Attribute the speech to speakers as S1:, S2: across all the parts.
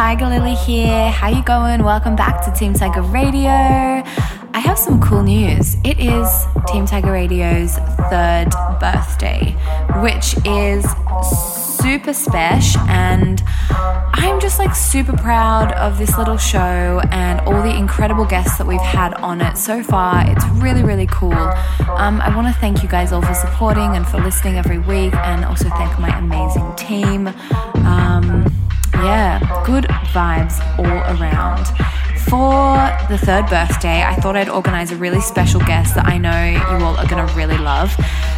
S1: Tiger Lily here. How you going? Welcome back to Team Tiger Radio. I have some cool news. It is Team Tiger Radio's third birthday, which is super special and I'm just like super proud of this little show and all the incredible guests that we've had on it so far. It's really, really cool. Um, I want to thank you guys all for supporting and for listening every week, and also thank my amazing team. Um, yeah, good vibes all around. For the third birthday, I thought I'd organize a really special guest that I know you all are going to really love.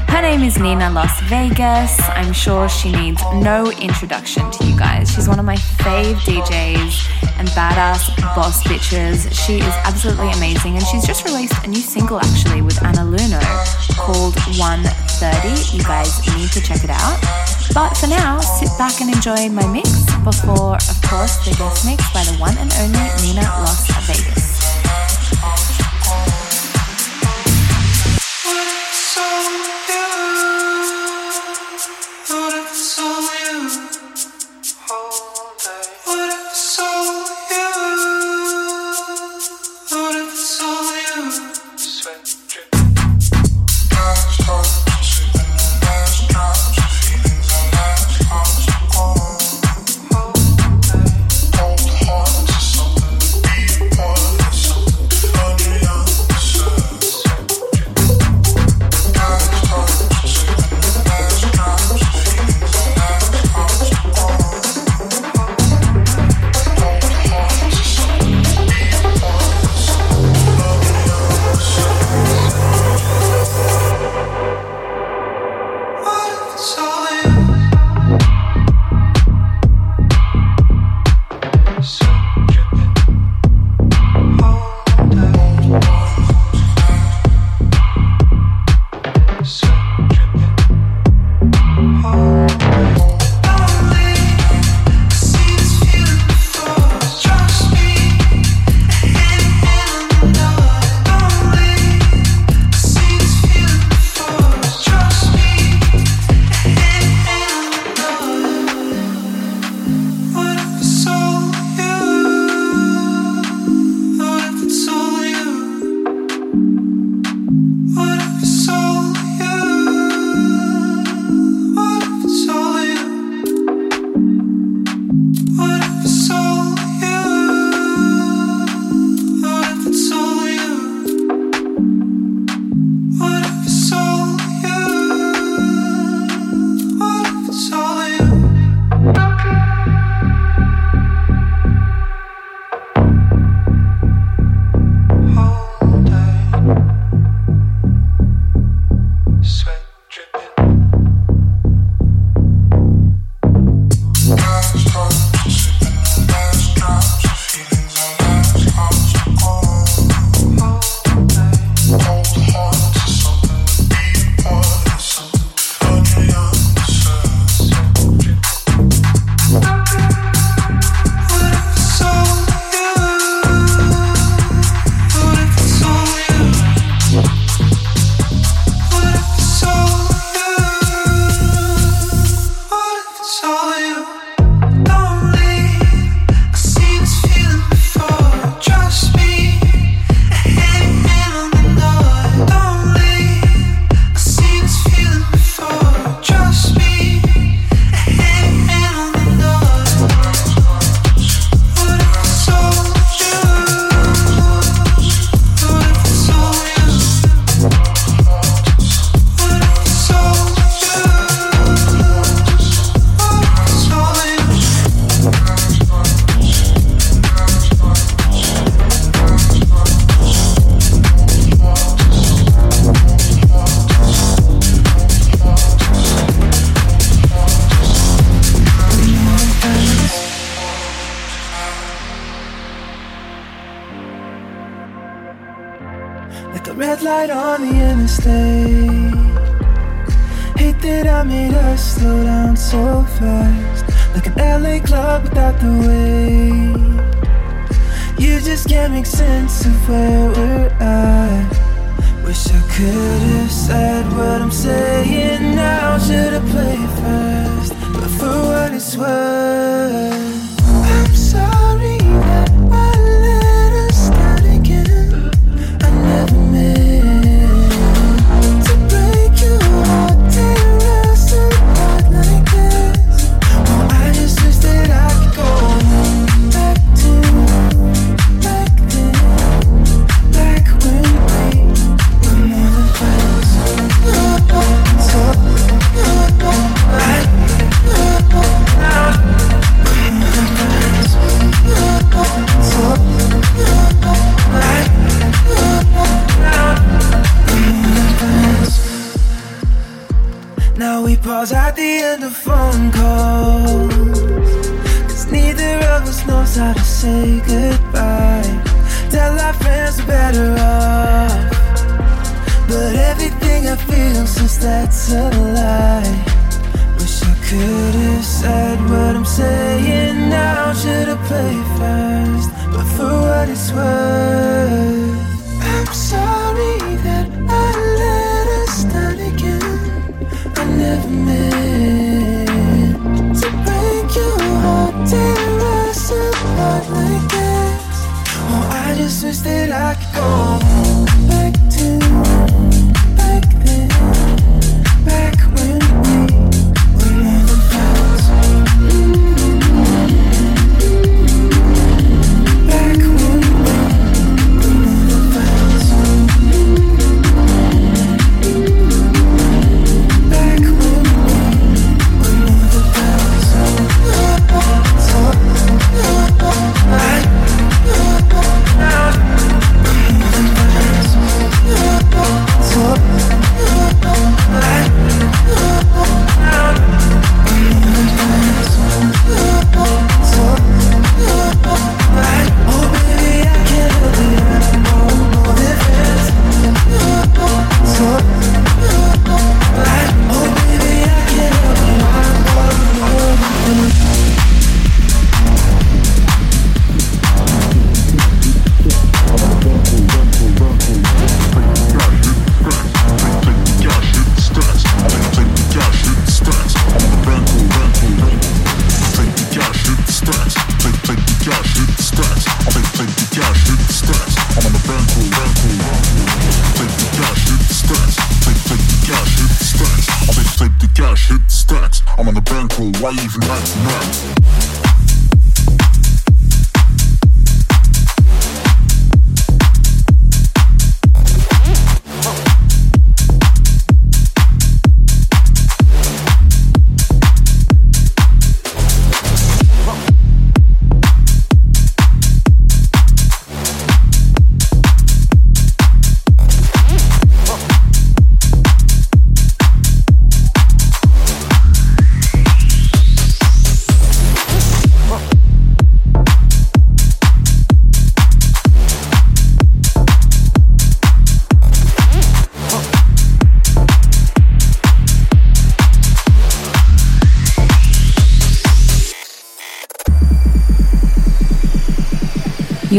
S1: Her name is Nina Las Vegas. I'm sure she needs no introduction to you guys. She's one of my fave DJs and badass boss bitches. She is absolutely amazing and she's just released a new single actually with Anna Lunoe called 130. You guys need to check it out. But for now, sit back and enjoy my mix before, of course, the guest mix by the one and only Nina Las Vegas.
S2: Have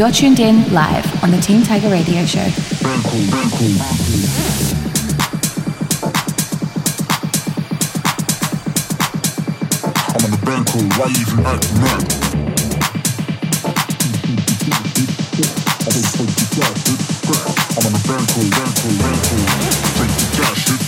S2: You're tuned in
S3: live on the Team Tiger Radio Show. I'm on the bank call, why you even mad? I'm on the bank call, bank call, bank call.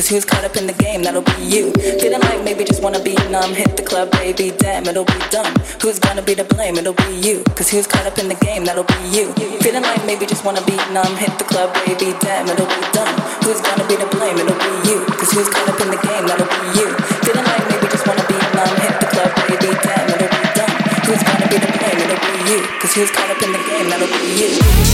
S3: Cause who's caught up in the game? That'll be you. Feeling like maybe just wanna be numb. Hit the club, baby, damn, it'll be dumb. Who's gonna be to blame? It'll be you. Cause who's caught up in the game? That'll be you. Feeling like maybe just wanna be numb. Hit the club, baby, damn, it'll be dumb. Who's gonna
S4: be to blame? It'll be you. Cause who's
S5: caught up in the
S4: game? That'll be you. Feeling like maybe just wanna be numb. Hit the club, baby, damn, it'll be dumb. Who's gonna be to blame? It'll be you. Cause who's caught up in the game? That'll be you.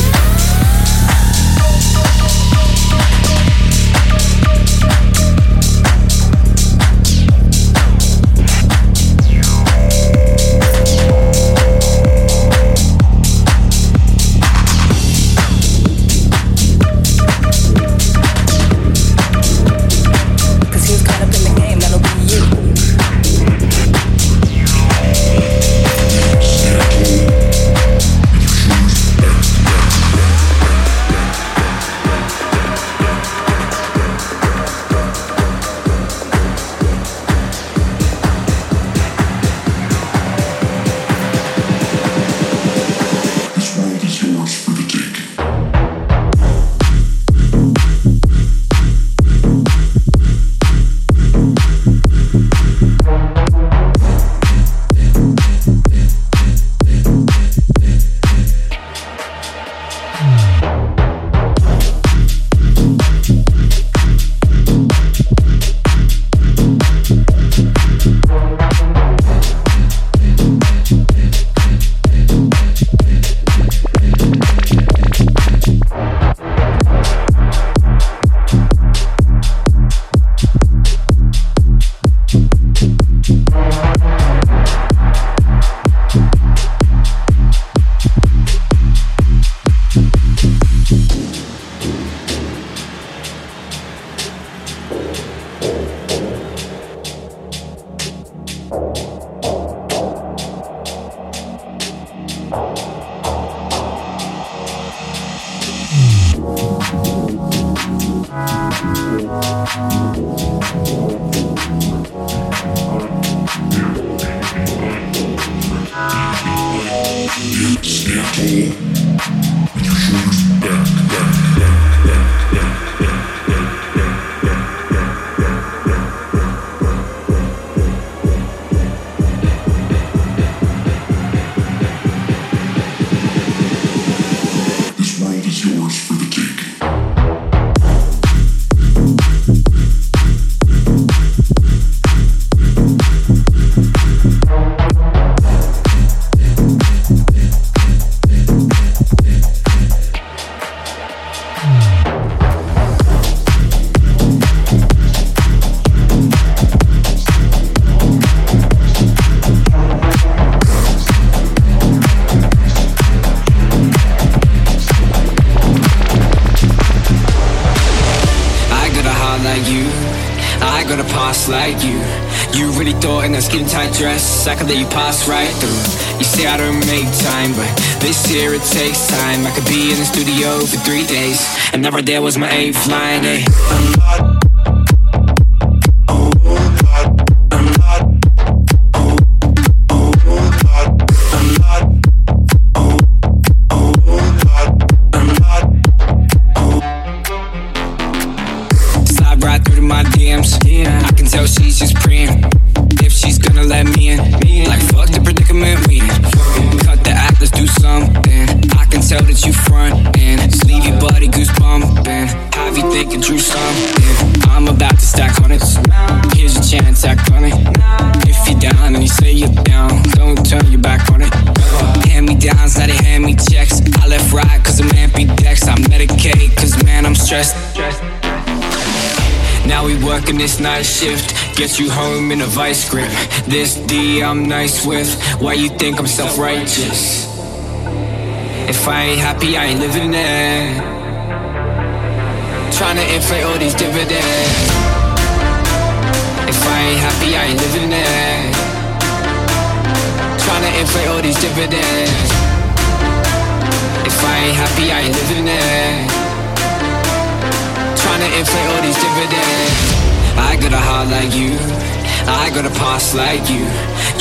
S6: Dress, I could let you pass right through. You say I don't make time, but this year it takes time. I could be in the studio for three days, and never there was my eighth line. Eh?
S3: This night shift gets you home in a vice grip. This D I'm nice with. Why you think I'm self righteous? If I ain't happy, I ain't living it. Trying to inflate all these dividends. If I ain't happy, I ain't living it. Trying to inflate all these dividends. If I ain't happy, I ain't living it. Trying to inflate all these dividends. I got a heart like you. I got a past like you.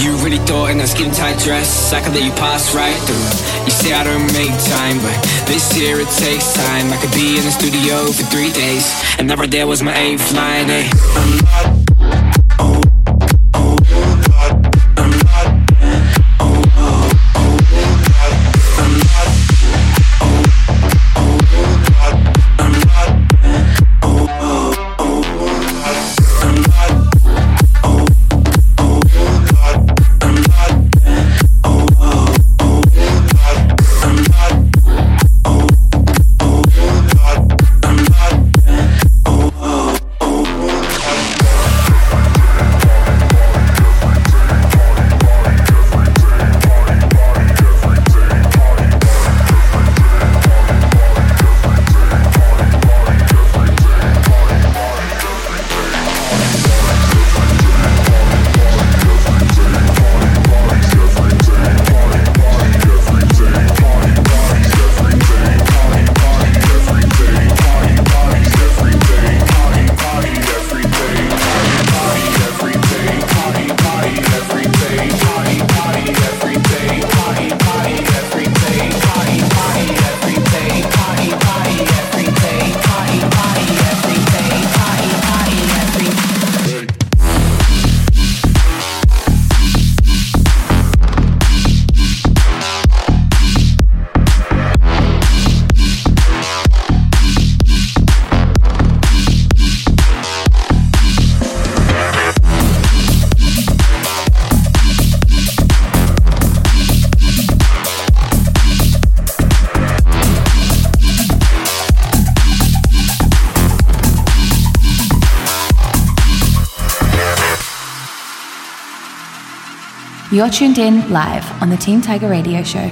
S3: You really thought in a skin tight dress I could let you pass right through. You say I don't make time, but this year it takes time. I could be in the studio for three days, and never there was my eighth line. Eh?
S1: You're tuned in live on the Team Tiger Radio Show.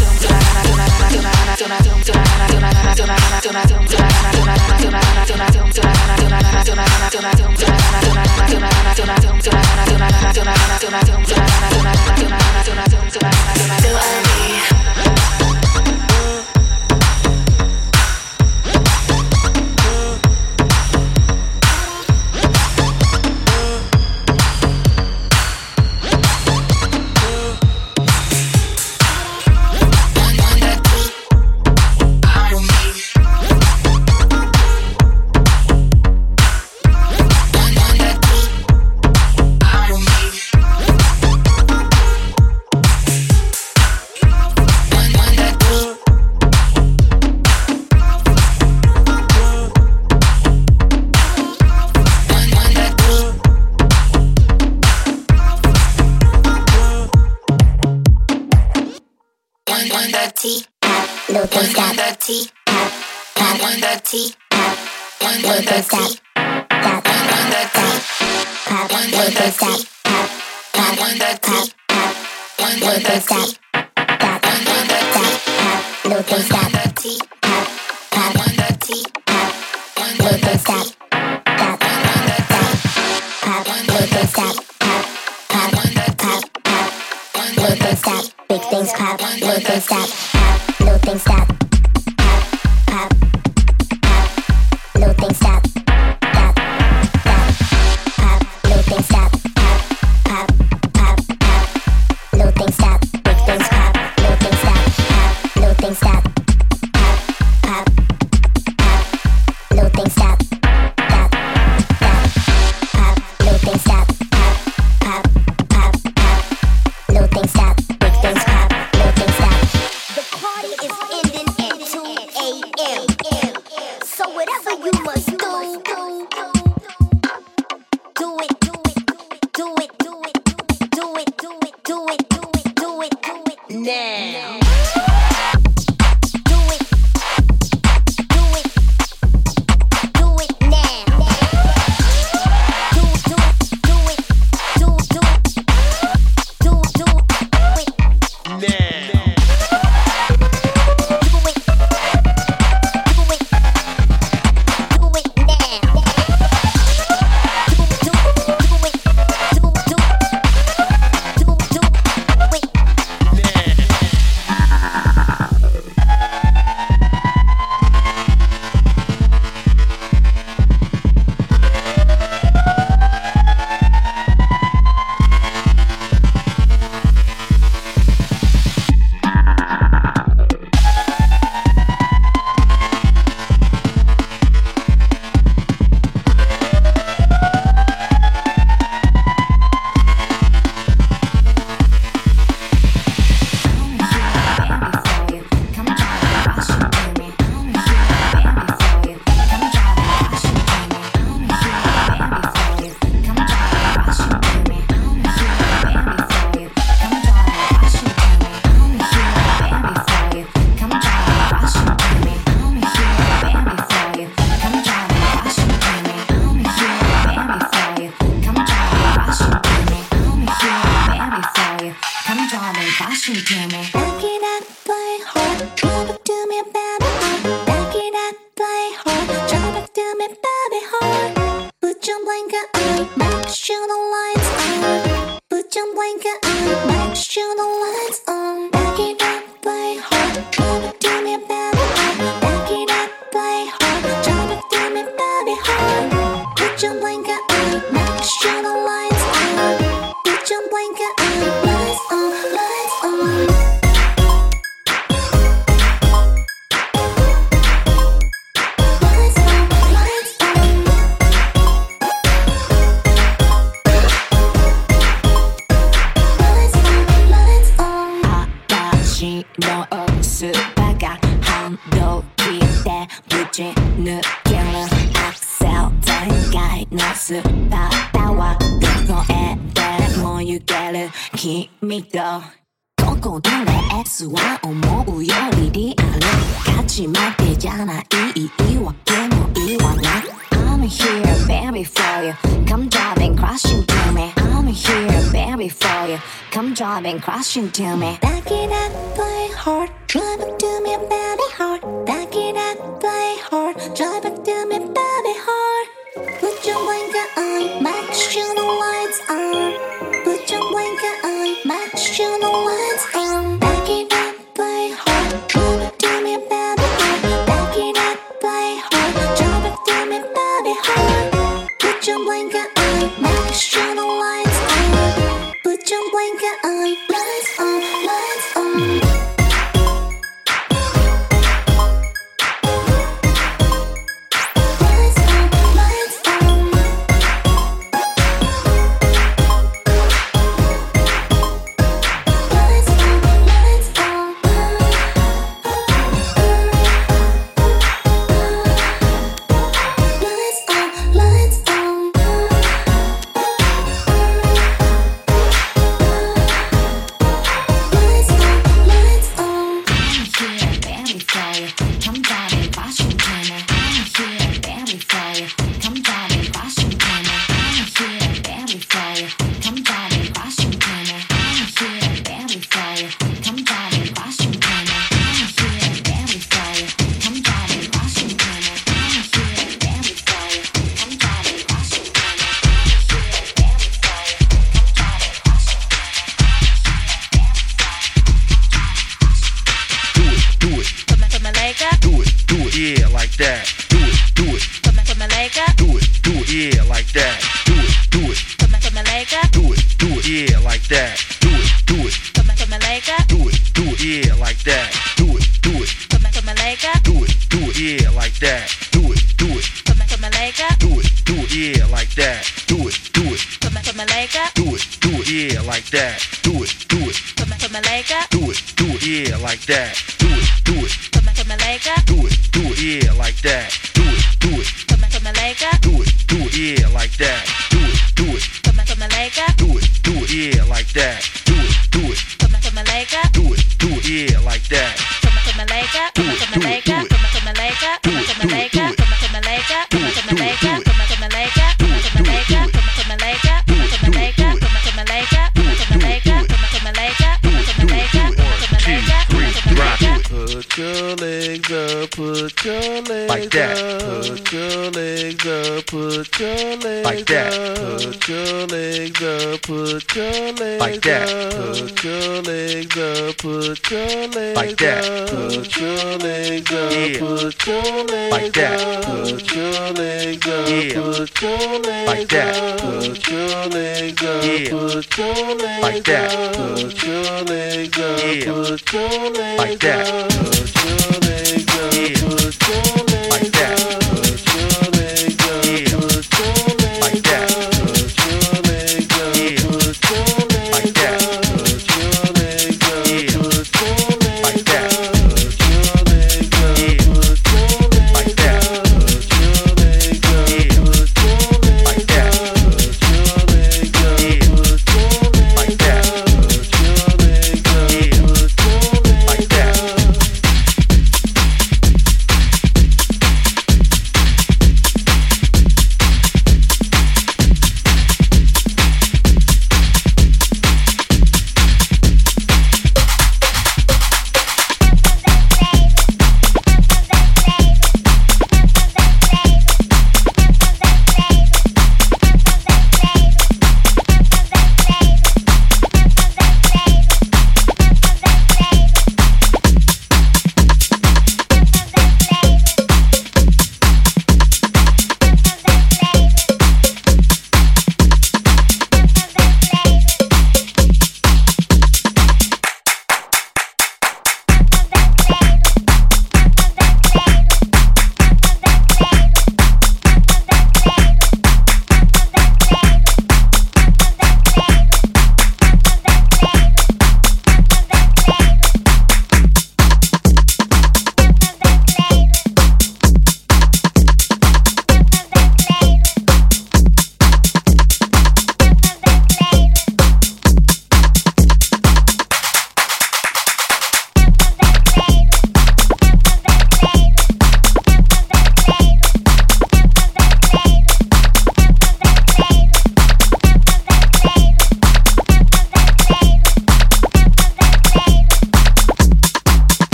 S7: Do
S8: I need with those feet. Pop, on the top. Pop, with those feet. Pop, pop, on the top. Pop.
S7: Crashing to me. I'm here, baby, for you. Come driving, crashing to me. Back it up, play hard. Try back to me, baby hard. Back it up, play hard. Try back to me, baby hard. Put your blanket on, make sure the lights on. Put your blanket on, make sure the lights on. Do it, do it, yeah, like that. Do it, do it. Put
S9: my, leg up. Do it, do it, yeah, like that. Do it, do it. Put my, leg up. Do it, do it, yeah, like that. Do it, do it. Put my, leg up. Do it, do it, yeah, like that. Do it, do it. Put my, leg up. Do it, do it, yeah, like that. Do it, do it. Put my, leg up. Do it, do it, yeah, like that. Do it, do it. Put my leg up. Do it, do it, yeah, like that. your legs up, put your legs like that. up,
S10: put your legs up, put your legs like that. up, put your legs up, put your legs like that. up, put your legs up, put your legs like that. up, put your legs up, yeah. put your legs like that. up, put your legs up, yeah. put your legs like that. up, put your legs up, yeah. put your legs like that. up, put your legs up, yeah. put your legs like that. up. Jamaica, yeah.